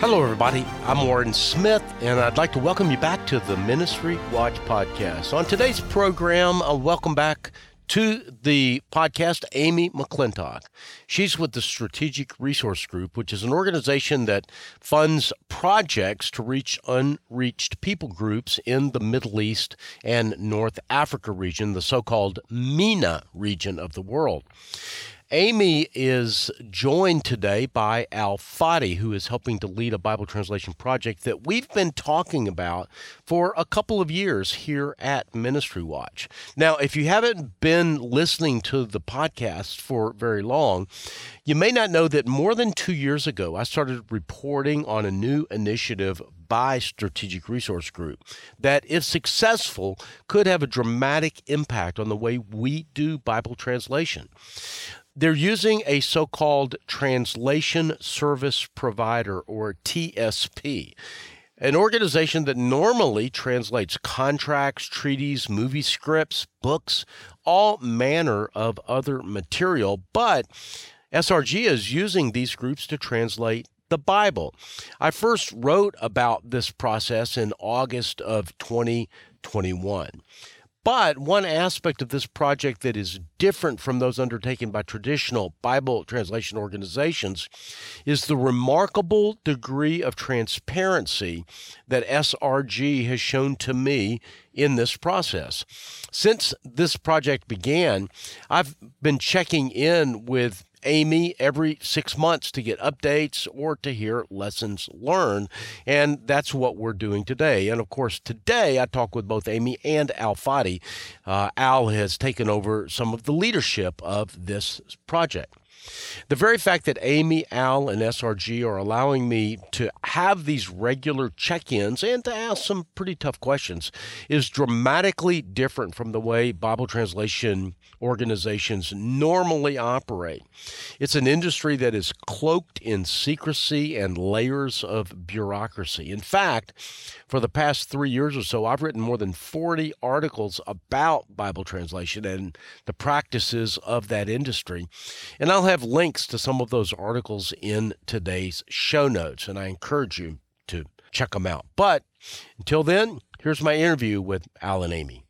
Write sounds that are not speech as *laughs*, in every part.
Hello, everybody. I'm Warren Smith, and I'd like to welcome you back to the Ministry Watch podcast. On today's program, a welcome back to the podcast Amy McClintock. She's with the Strategic Resource Group, which is an organization that funds projects to reach unreached people groups in the Middle East and North Africa region, the so called MENA region of the world. Amy is joined today by Al Fadi, who is helping to lead a Bible translation project that we've been talking about for a couple of years here at Ministry Watch. Now, if you haven't been listening to the podcast for very long, you may not know that more than two years ago, I started reporting on a new initiative by Strategic Resource Group that, if successful, could have a dramatic impact on the way we do Bible translation. They're using a so called translation service provider or TSP an organization that normally translates contracts, treaties, movie scripts, books, all manner of other material. But SRG is using these groups to translate the Bible. I first wrote about this process in August of 2021. But one aspect of this project that is different from those undertaken by traditional Bible translation organizations is the remarkable degree of transparency that SRG has shown to me in this process. Since this project began, I've been checking in with Amy every six months to get updates or to hear lessons learned. And that's what we're doing today. And of course, today I talk with both Amy and Al Fadi. Uh, Al has taken over some of the leadership of this project. The very fact that Amy, Al, and SRG are allowing me to have these regular check ins and to ask some pretty tough questions is dramatically different from the way Bible translation organizations normally operate. It's an industry that is cloaked in secrecy and layers of bureaucracy. In fact, for the past three years or so, I've written more than 40 articles about Bible translation and the practices of that industry. And I'll have links to some of those articles in today's show notes, and I encourage you to check them out. But until then, here's my interview with Al and Amy.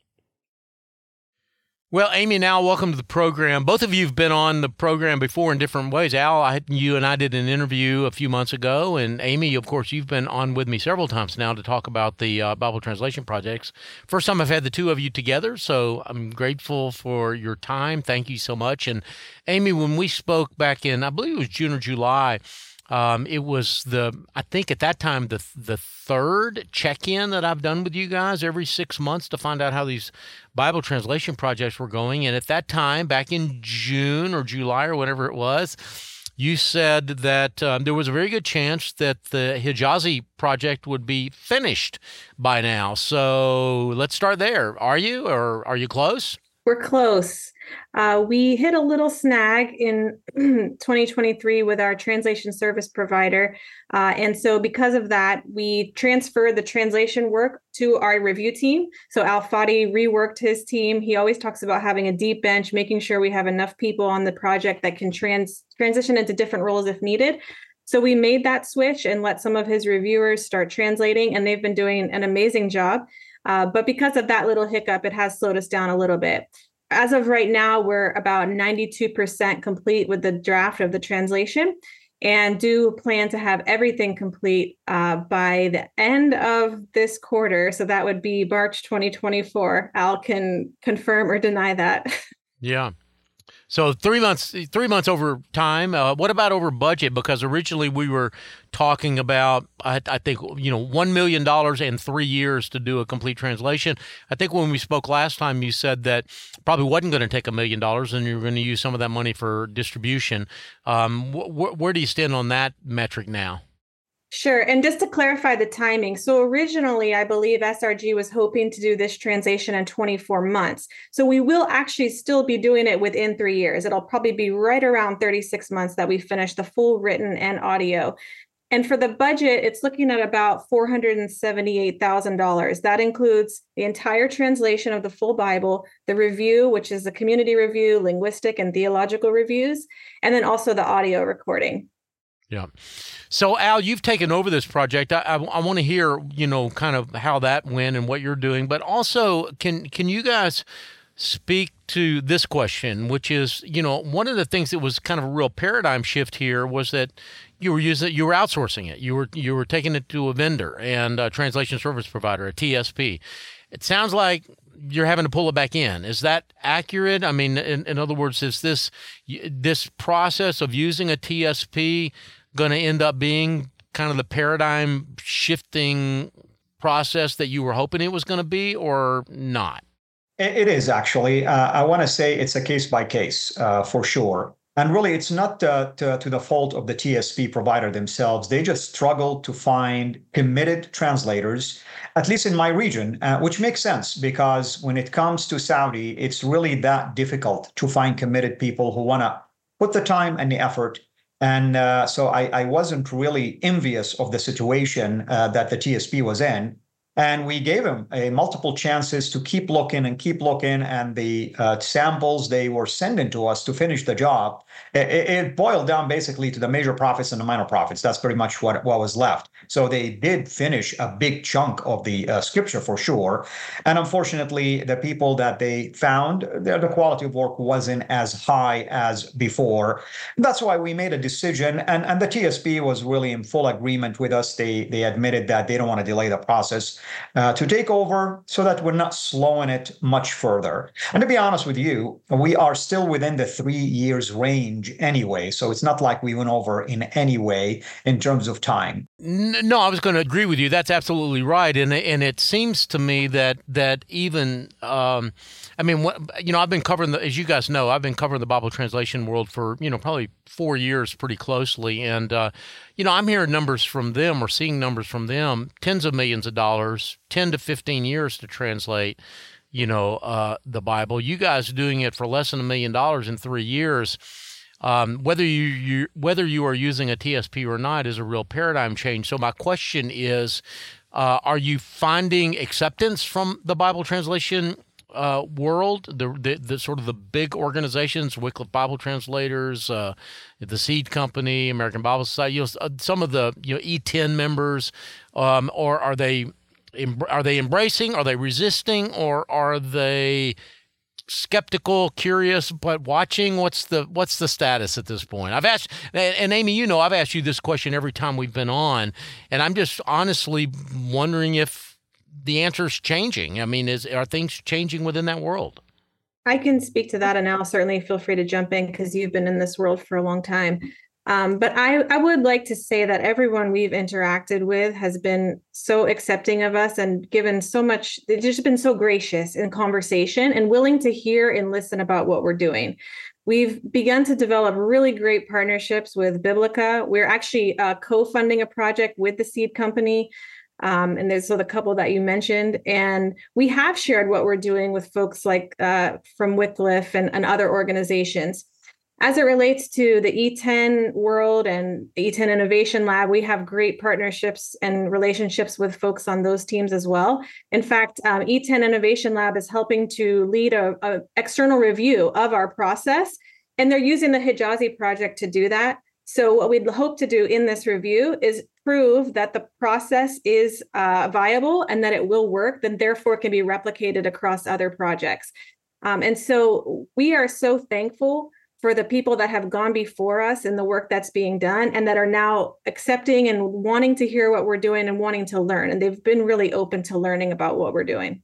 Well, Amy, now welcome to the program. Both of you have been on the program before in different ways. Al, I, you and I did an interview a few months ago, and Amy, of course, you've been on with me several times now to talk about the uh, Bible translation projects. First time I've had the two of you together, so I'm grateful for your time. Thank you so much. And Amy, when we spoke back in, I believe it was June or July, um, it was the I think at that time the the third check in that I've done with you guys every six months to find out how these Bible translation projects were going. And at that time, back in June or July or whatever it was, you said that um, there was a very good chance that the Hijazi project would be finished by now. So let's start there. Are you or are you close? We're close. Uh, we hit a little snag in *clears throat* 2023 with our translation service provider. Uh, and so, because of that, we transferred the translation work to our review team. So, Al Fadi reworked his team. He always talks about having a deep bench, making sure we have enough people on the project that can trans- transition into different roles if needed. So we made that switch and let some of his reviewers start translating, and they've been doing an amazing job. Uh, but because of that little hiccup, it has slowed us down a little bit as of right now, we're about 92% complete with the draft of the translation and do plan to have everything complete uh, by the end of this quarter. So that would be March 2024. Al can confirm or deny that. *laughs* Yeah. So three months, three months over time. Uh, what about over budget? Because originally we were talking about, I, I think, you know, one million dollars and three years to do a complete translation. I think when we spoke last time, you said that probably wasn't going to take a million dollars, and you were going to use some of that money for distribution. Um, wh- wh- where do you stand on that metric now? Sure. And just to clarify the timing, so originally, I believe SRG was hoping to do this translation in 24 months. So we will actually still be doing it within three years. It'll probably be right around 36 months that we finish the full written and audio. And for the budget, it's looking at about $478,000. That includes the entire translation of the full Bible, the review, which is the community review, linguistic and theological reviews, and then also the audio recording. Yeah. So Al, you've taken over this project. I, I, I want to hear, you know, kind of how that went and what you're doing, but also can can you guys speak to this question, which is, you know, one of the things that was kind of a real paradigm shift here was that you were using you were outsourcing it. You were you were taking it to a vendor and a translation service provider, a TSP. It sounds like you're having to pull it back in. Is that accurate? I mean, in, in other words, is this this process of using a TSP going to end up being kind of the paradigm shifting process that you were hoping it was going to be, or not? It is actually. Uh, I want to say it's a case by case uh, for sure. And really, it's not uh, to, to, the fault of the TSP provider themselves. They just struggle to find committed translators, at least in my region, uh, which makes sense because when it comes to Saudi, it's really that difficult to find committed people who want to put the time and the effort. And uh, so I, I, wasn't really envious of the situation uh, that the TSP was in and we gave him a multiple chances to keep looking and keep looking. And the uh, samples they were sending to us to finish the job it, it, boiled down basically to the major prophets and the minor prophets that's pretty much what, what was left. So they did finish a big chunk of the uh, scripture for sure. And unfortunately the people that they found the quality of work wasn't as high as before. That's why we made a decision. And, and the tsp was really in full agreement with us. They they admitted that they don't want to delay the process uh, to take over so that we're not slowing it much further. And to be honest with you, we are still within the three years range anyway. So it's not like we went over in any way in terms of time. No, I was going to agree with you. That's absolutely right. And and it seems to me that that even um, I mean, what, you know, I've been covering the, as you guys know, I've been covering the Bible translation world for you know probably four years pretty closely, and uh, you know, I'm hearing numbers from them or seeing numbers from them, tens of millions of dollars, ten to fifteen years to translate, you know, uh, the Bible. You guys are doing it for less than a million dollars in three years. Um, whether you, you whether you are using a TSP or not is a real paradigm change. So my question is, uh, are you finding acceptance from the Bible translation uh, world, the, the, the sort of the big organizations, Wycliffe Bible Translators, uh, the Seed Company, American Bible Society, you know, uh, some of the you know ETEN members, um, or are they are they embracing? Are they resisting? Or are they skeptical, curious, but watching? What's the what's the status at this point? I've asked, and Amy, you know, I've asked you this question every time we've been on, and I'm just honestly wondering if the answer is changing. I mean, is are things changing within that world? I can speak to that, and I'll certainly feel free to jump in because you've been in this world for a long time. Um, but I, I would like to say that everyone we've interacted with has been so accepting of us and given so much, they've just been so gracious in conversation and willing to hear and listen about what we're doing. We've begun to develop really great partnerships with Biblica. We're actually uh, co funding a project with the Seed Company um, and there's so the couple that you mentioned. And we have shared what we're doing with folks like uh, from Wycliffe and, and other organizations. As it relates to the ETEN world and the ETEN Innovation Lab, we have great partnerships and relationships with folks on those teams as well. In fact, um, ETEN Innovation Lab is helping to lead a, a external review of our process, and they're using the Hijazi project to do that. So, what we'd hope to do in this review is prove that the process is uh, viable and that it will work, then therefore it can be replicated across other projects. Um, and so, we are so thankful for the people that have gone before us and the work that's being done and that are now accepting and wanting to hear what we're doing and wanting to learn. And they've been really open to learning about what we're doing.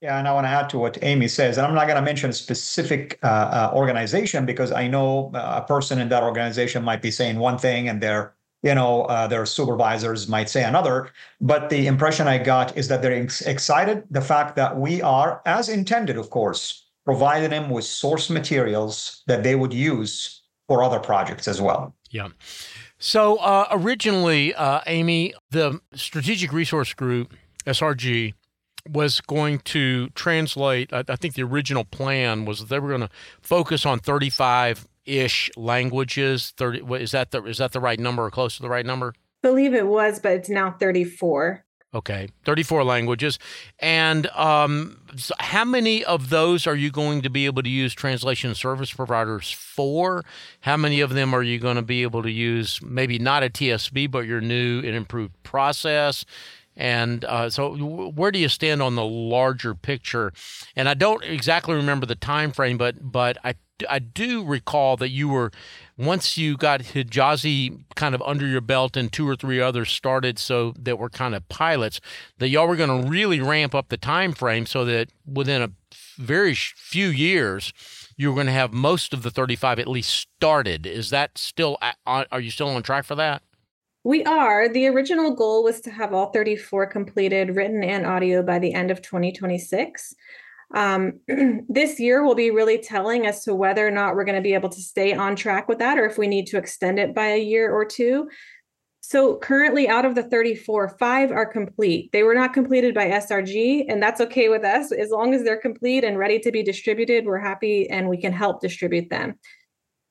Yeah, and I want to add to what Amy says, and I'm not going to mention a specific uh, uh, organization because I know uh, a person in that organization might be saying one thing, and their you know uh, their supervisors might say another. But the impression I got is that they're ex- excited the fact that we are, as intended, of course, providing them with source materials that they would use for other projects as well. Yeah. So uh, originally, uh, Amy, the Strategic Resource Group (SRG) was going to translate. I, I think the original plan was they were going to focus on 35 ish languages. 30 is that the is that the right number or close to the right number? I believe it was, but it's now 34. Okay, 34 languages. And um, so how many of those are you going to be able to use translation service providers for? How many of them are you going to be able to use, maybe not a TSP, but your new and improved process? And uh, so, where do you stand on the larger picture? And I don't exactly remember the time frame, but but I I do recall that you were once you got Hijazi kind of under your belt and two or three others started so that were kind of pilots that y'all were going to really ramp up the time frame so that within a very few years you were going to have most of the 35 at least started is that still are you still on track for that we are. The original goal was to have all 34 completed, written and audio, by the end of 2026. Um, *clears throat* this year will be really telling as to whether or not we're going to be able to stay on track with that or if we need to extend it by a year or two. So, currently, out of the 34, five are complete. They were not completed by SRG, and that's okay with us. As long as they're complete and ready to be distributed, we're happy and we can help distribute them.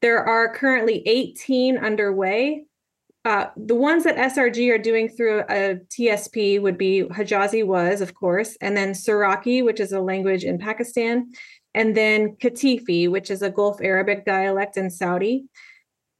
There are currently 18 underway uh, the ones that SRG are doing through a TSP would be Hijazi was, of course, and then Saraiki, which is a language in Pakistan, and then Katifi, which is a Gulf Arabic dialect in Saudi.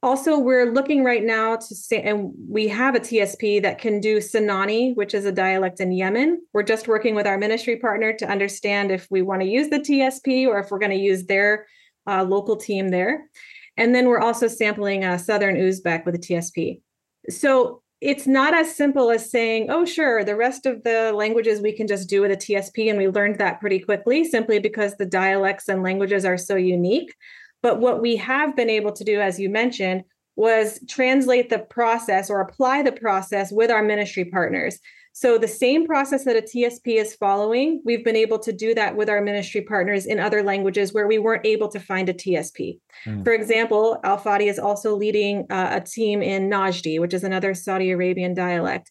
Also, we're looking right now to say, and we have a TSP that can do Sinani, which is a dialect in Yemen. We're just working with our ministry partner to understand if we want to use the TSP or if we're going to use their uh, local team there. And then we're also sampling uh, Southern Uzbek with a TSP so it's not as simple as saying, oh, sure, the rest of the languages we can just do with a TSP. And we learned that pretty quickly simply because the dialects and languages are so unique. But what we have been able to do, as you mentioned, was translate the process or apply the process with our ministry partners. So, the same process that a TSP is following, we've been able to do that with our ministry partners in other languages where we weren't able to find a TSP. Mm. For example, Al Fadi is also leading uh, a team in Najdi, which is another Saudi Arabian dialect.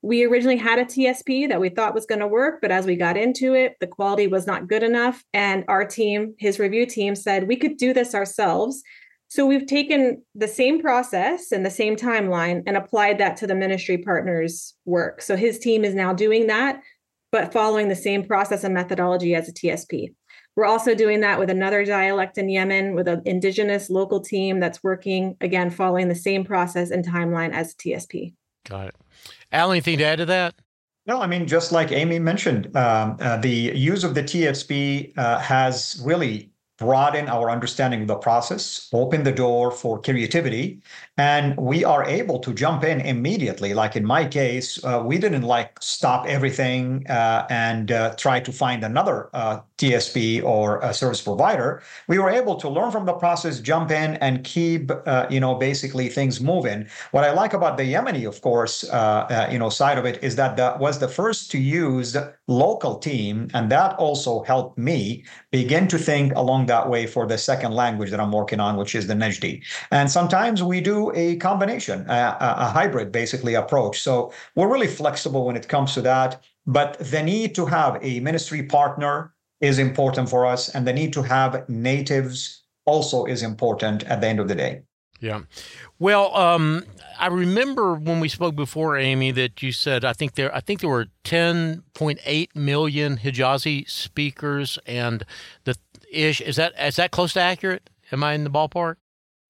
We originally had a TSP that we thought was going to work, but as we got into it, the quality was not good enough. And our team, his review team, said we could do this ourselves. So we've taken the same process and the same timeline and applied that to the ministry partner's work. So his team is now doing that, but following the same process and methodology as a TSP. We're also doing that with another dialect in Yemen with an indigenous local team that's working, again, following the same process and timeline as TSP. Got it. Al, anything to add to that? No, I mean, just like Amy mentioned, um, uh, the use of the TSP uh, has really broaden our understanding of the process, open the door for creativity, and we are able to jump in immediately. Like in my case, uh, we didn't like stop everything uh, and uh, try to find another uh, TSP or a service provider. We were able to learn from the process, jump in, and keep uh, you know basically things moving. What I like about the Yemeni, of course, uh, you know side of it is that that was the first to use local team, and that also helped me begin to think along that way for the second language that I'm working on, which is the Najdi. And sometimes we do a combination, a, a hybrid basically approach. So we're really flexible when it comes to that. But the need to have a ministry partner is important for us, and the need to have natives also is important at the end of the day. Yeah. Well, um, I remember when we spoke before, Amy, that you said I think there I think there were 10.8 million Hijazi speakers, and the ish is that is that close to accurate? Am I in the ballpark?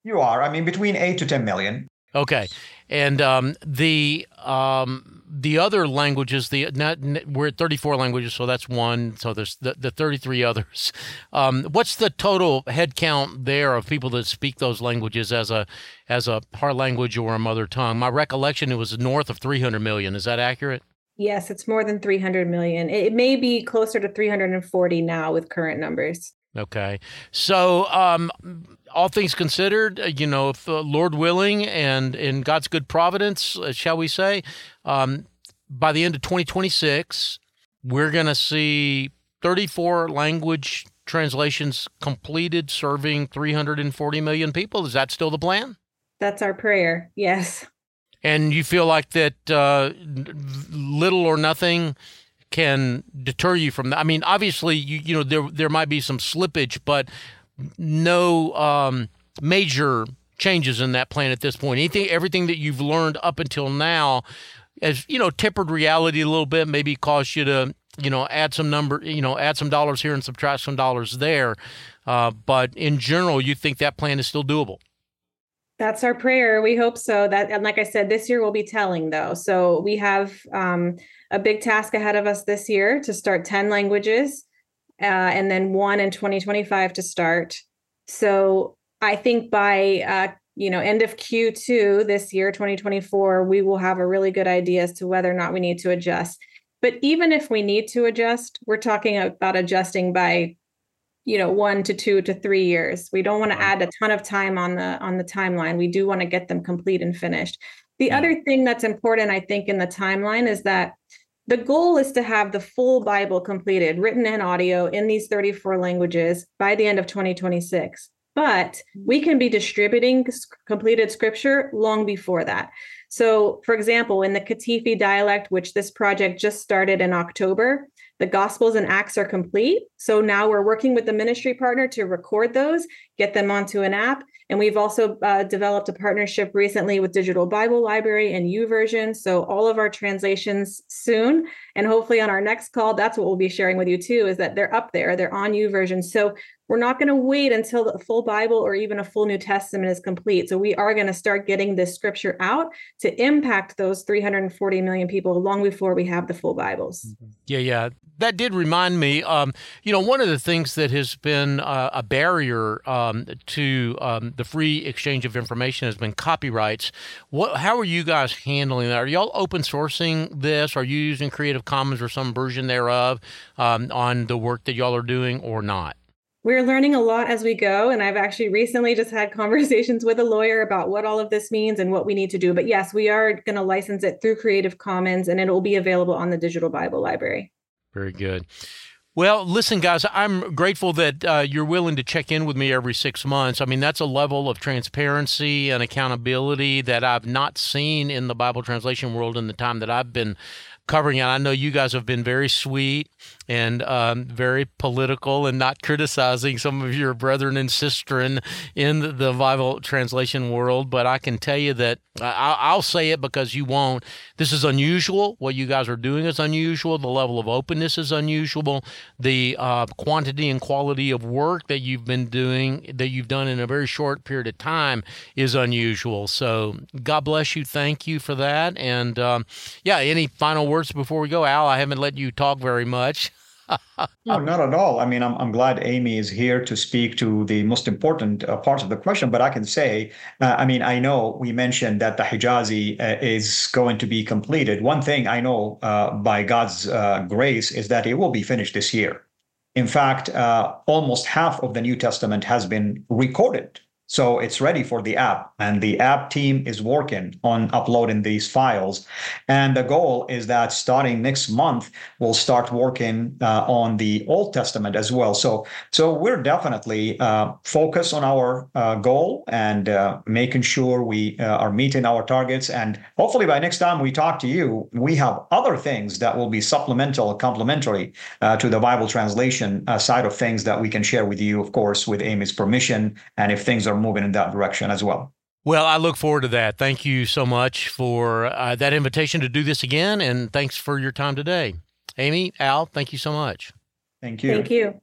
You are. I mean, between eight to ten million. Okay, and um, the um, the other languages, the not, we're at thirty four languages, so that's one. So there's the, the thirty three others. *laughs* Um, what's the total head count there of people that speak those languages as a as a heart language or a mother tongue? My recollection it was north of three hundred million. Is that accurate? Yes, it's more than 300 million. It may be closer to 340 now with current numbers. Okay. So, um, all things considered, uh, you know, if uh, Lord willing and in God's good providence, uh, shall we say, um, by the end of 2026, we're going to see 34 language translations completed serving 340 million people. Is that still the plan? That's our prayer. Yes. And you feel like that uh, little or nothing can deter you from that? I mean, obviously, you you know there there might be some slippage, but no um, major changes in that plan at this point. Anything, everything that you've learned up until now, as you know, tempered reality a little bit, maybe caused you to you know add some number, you know, add some dollars here and subtract some dollars there. Uh, but in general, you think that plan is still doable? That's our prayer. We hope so. That and like I said, this year will be telling though. So we have um, a big task ahead of us this year to start ten languages, uh, and then one in 2025 to start. So I think by uh, you know end of Q2 this year, 2024, we will have a really good idea as to whether or not we need to adjust. But even if we need to adjust, we're talking about adjusting by you know one to two to three years. We don't want to add a ton of time on the on the timeline. We do want to get them complete and finished. The other thing that's important i think in the timeline is that the goal is to have the full bible completed written and audio in these 34 languages by the end of 2026 but we can be distributing completed scripture long before that so for example in the katifi dialect which this project just started in october the Gospels and Acts are complete. So now we're working with the ministry partner to record those, get them onto an app. And we've also uh, developed a partnership recently with Digital Bible Library and YouVersion. So all of our translations soon. And hopefully on our next call, that's what we'll be sharing with you too, is that they're up there, they're on YouVersion. So we're not going to wait until the full Bible or even a full New Testament is complete. So we are going to start getting this scripture out to impact those 340 million people long before we have the full Bibles. Mm-hmm. Yeah, yeah. That did remind me, um, you know, one of the things that has been uh, a barrier um, to um, the free exchange of information has been copyrights. What, how are you guys handling that? Are y'all open sourcing this? Are you using Creative Commons or some version thereof um, on the work that y'all are doing or not? we're learning a lot as we go. And I've actually recently just had conversations with a lawyer about what all of this means and what we need to do. But yes, we are going to license it through Creative Commons and it will be available on the Digital Bible Library. Very good. Well, listen, guys, I'm grateful that uh, you're willing to check in with me every six months. I mean, that's a level of transparency and accountability that I've not seen in the Bible translation world in the time that I've been covering it. I know you guys have been very sweet and um, very political and not criticizing some of your brethren and sistren in the Bible translation world. But I can tell you that I'll say it because you won't. This is unusual. What you guys are doing is unusual. The level of openness is unusual. The uh, quantity and quality of work that you've been doing, that you've done in a very short period of time, is unusual. So God bless you. Thank you for that. And um, yeah, any final words before we go, Al? I haven't let you talk very much. *laughs* no, not at all. I mean, I'm, I'm glad Amy is here to speak to the most important uh, parts of the question. But I can say, uh, I mean, I know we mentioned that the Hijazi uh, is going to be completed. One thing I know uh, by God's uh, grace is that it will be finished this year. In fact, uh, almost half of the New Testament has been recorded so it's ready for the app, and the app team is working on uploading these files. And the goal is that starting next month, we'll start working uh, on the Old Testament as well. So, so we're definitely uh, focused on our uh, goal and uh, making sure we uh, are meeting our targets. And hopefully, by next time we talk to you, we have other things that will be supplemental, complementary uh, to the Bible translation side of things that we can share with you, of course, with Amy's permission, and if things are are moving in that direction as well. Well, I look forward to that. Thank you so much for uh, that invitation to do this again, and thanks for your time today. Amy, Al, thank you so much. Thank you. Thank you.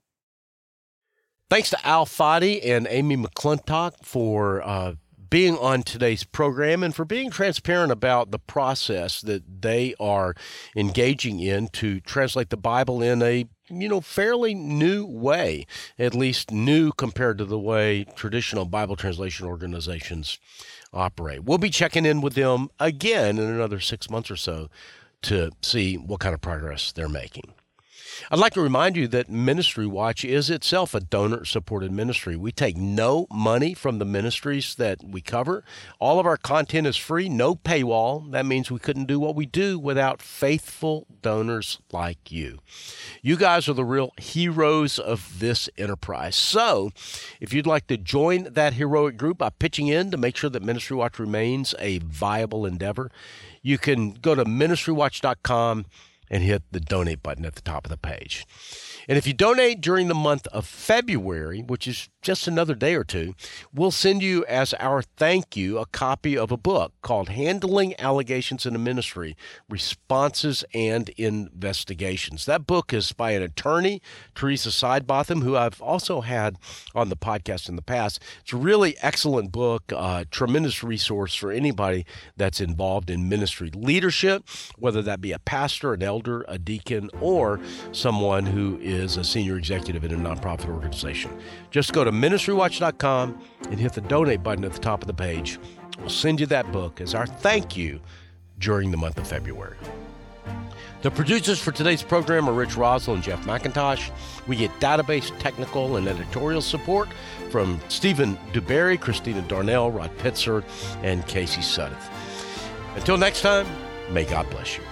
Thanks to Al Fadi and Amy McClintock for uh, being on today's program and for being transparent about the process that they are engaging in to translate the Bible in a you know, fairly new way, at least new compared to the way traditional Bible translation organizations operate. We'll be checking in with them again in another six months or so to see what kind of progress they're making. I'd like to remind you that Ministry Watch is itself a donor supported ministry. We take no money from the ministries that we cover. All of our content is free, no paywall. That means we couldn't do what we do without faithful donors like you. You guys are the real heroes of this enterprise. So, if you'd like to join that heroic group by pitching in to make sure that Ministry Watch remains a viable endeavor, you can go to ministrywatch.com and hit the donate button at the top of the page. And if you donate during the month of February, which is just another day or two, we'll send you as our thank you a copy of a book called Handling Allegations in the Ministry Responses and Investigations. That book is by an attorney, Teresa Sidebotham, who I've also had on the podcast in the past. It's a really excellent book, uh, tremendous resource for anybody that's involved in ministry leadership, whether that be a pastor, an elder, a deacon, or someone who is a senior executive in a nonprofit organization. Just go to ministrywatch.com and hit the donate button at the top of the page. We'll send you that book as our thank you during the month of February. The producers for today's program are Rich Rosell and Jeff McIntosh. We get database, technical, and editorial support from Stephen DuBerry, Christina Darnell, Rod Pitzer, and Casey Suddeth. Until next time, may God bless you.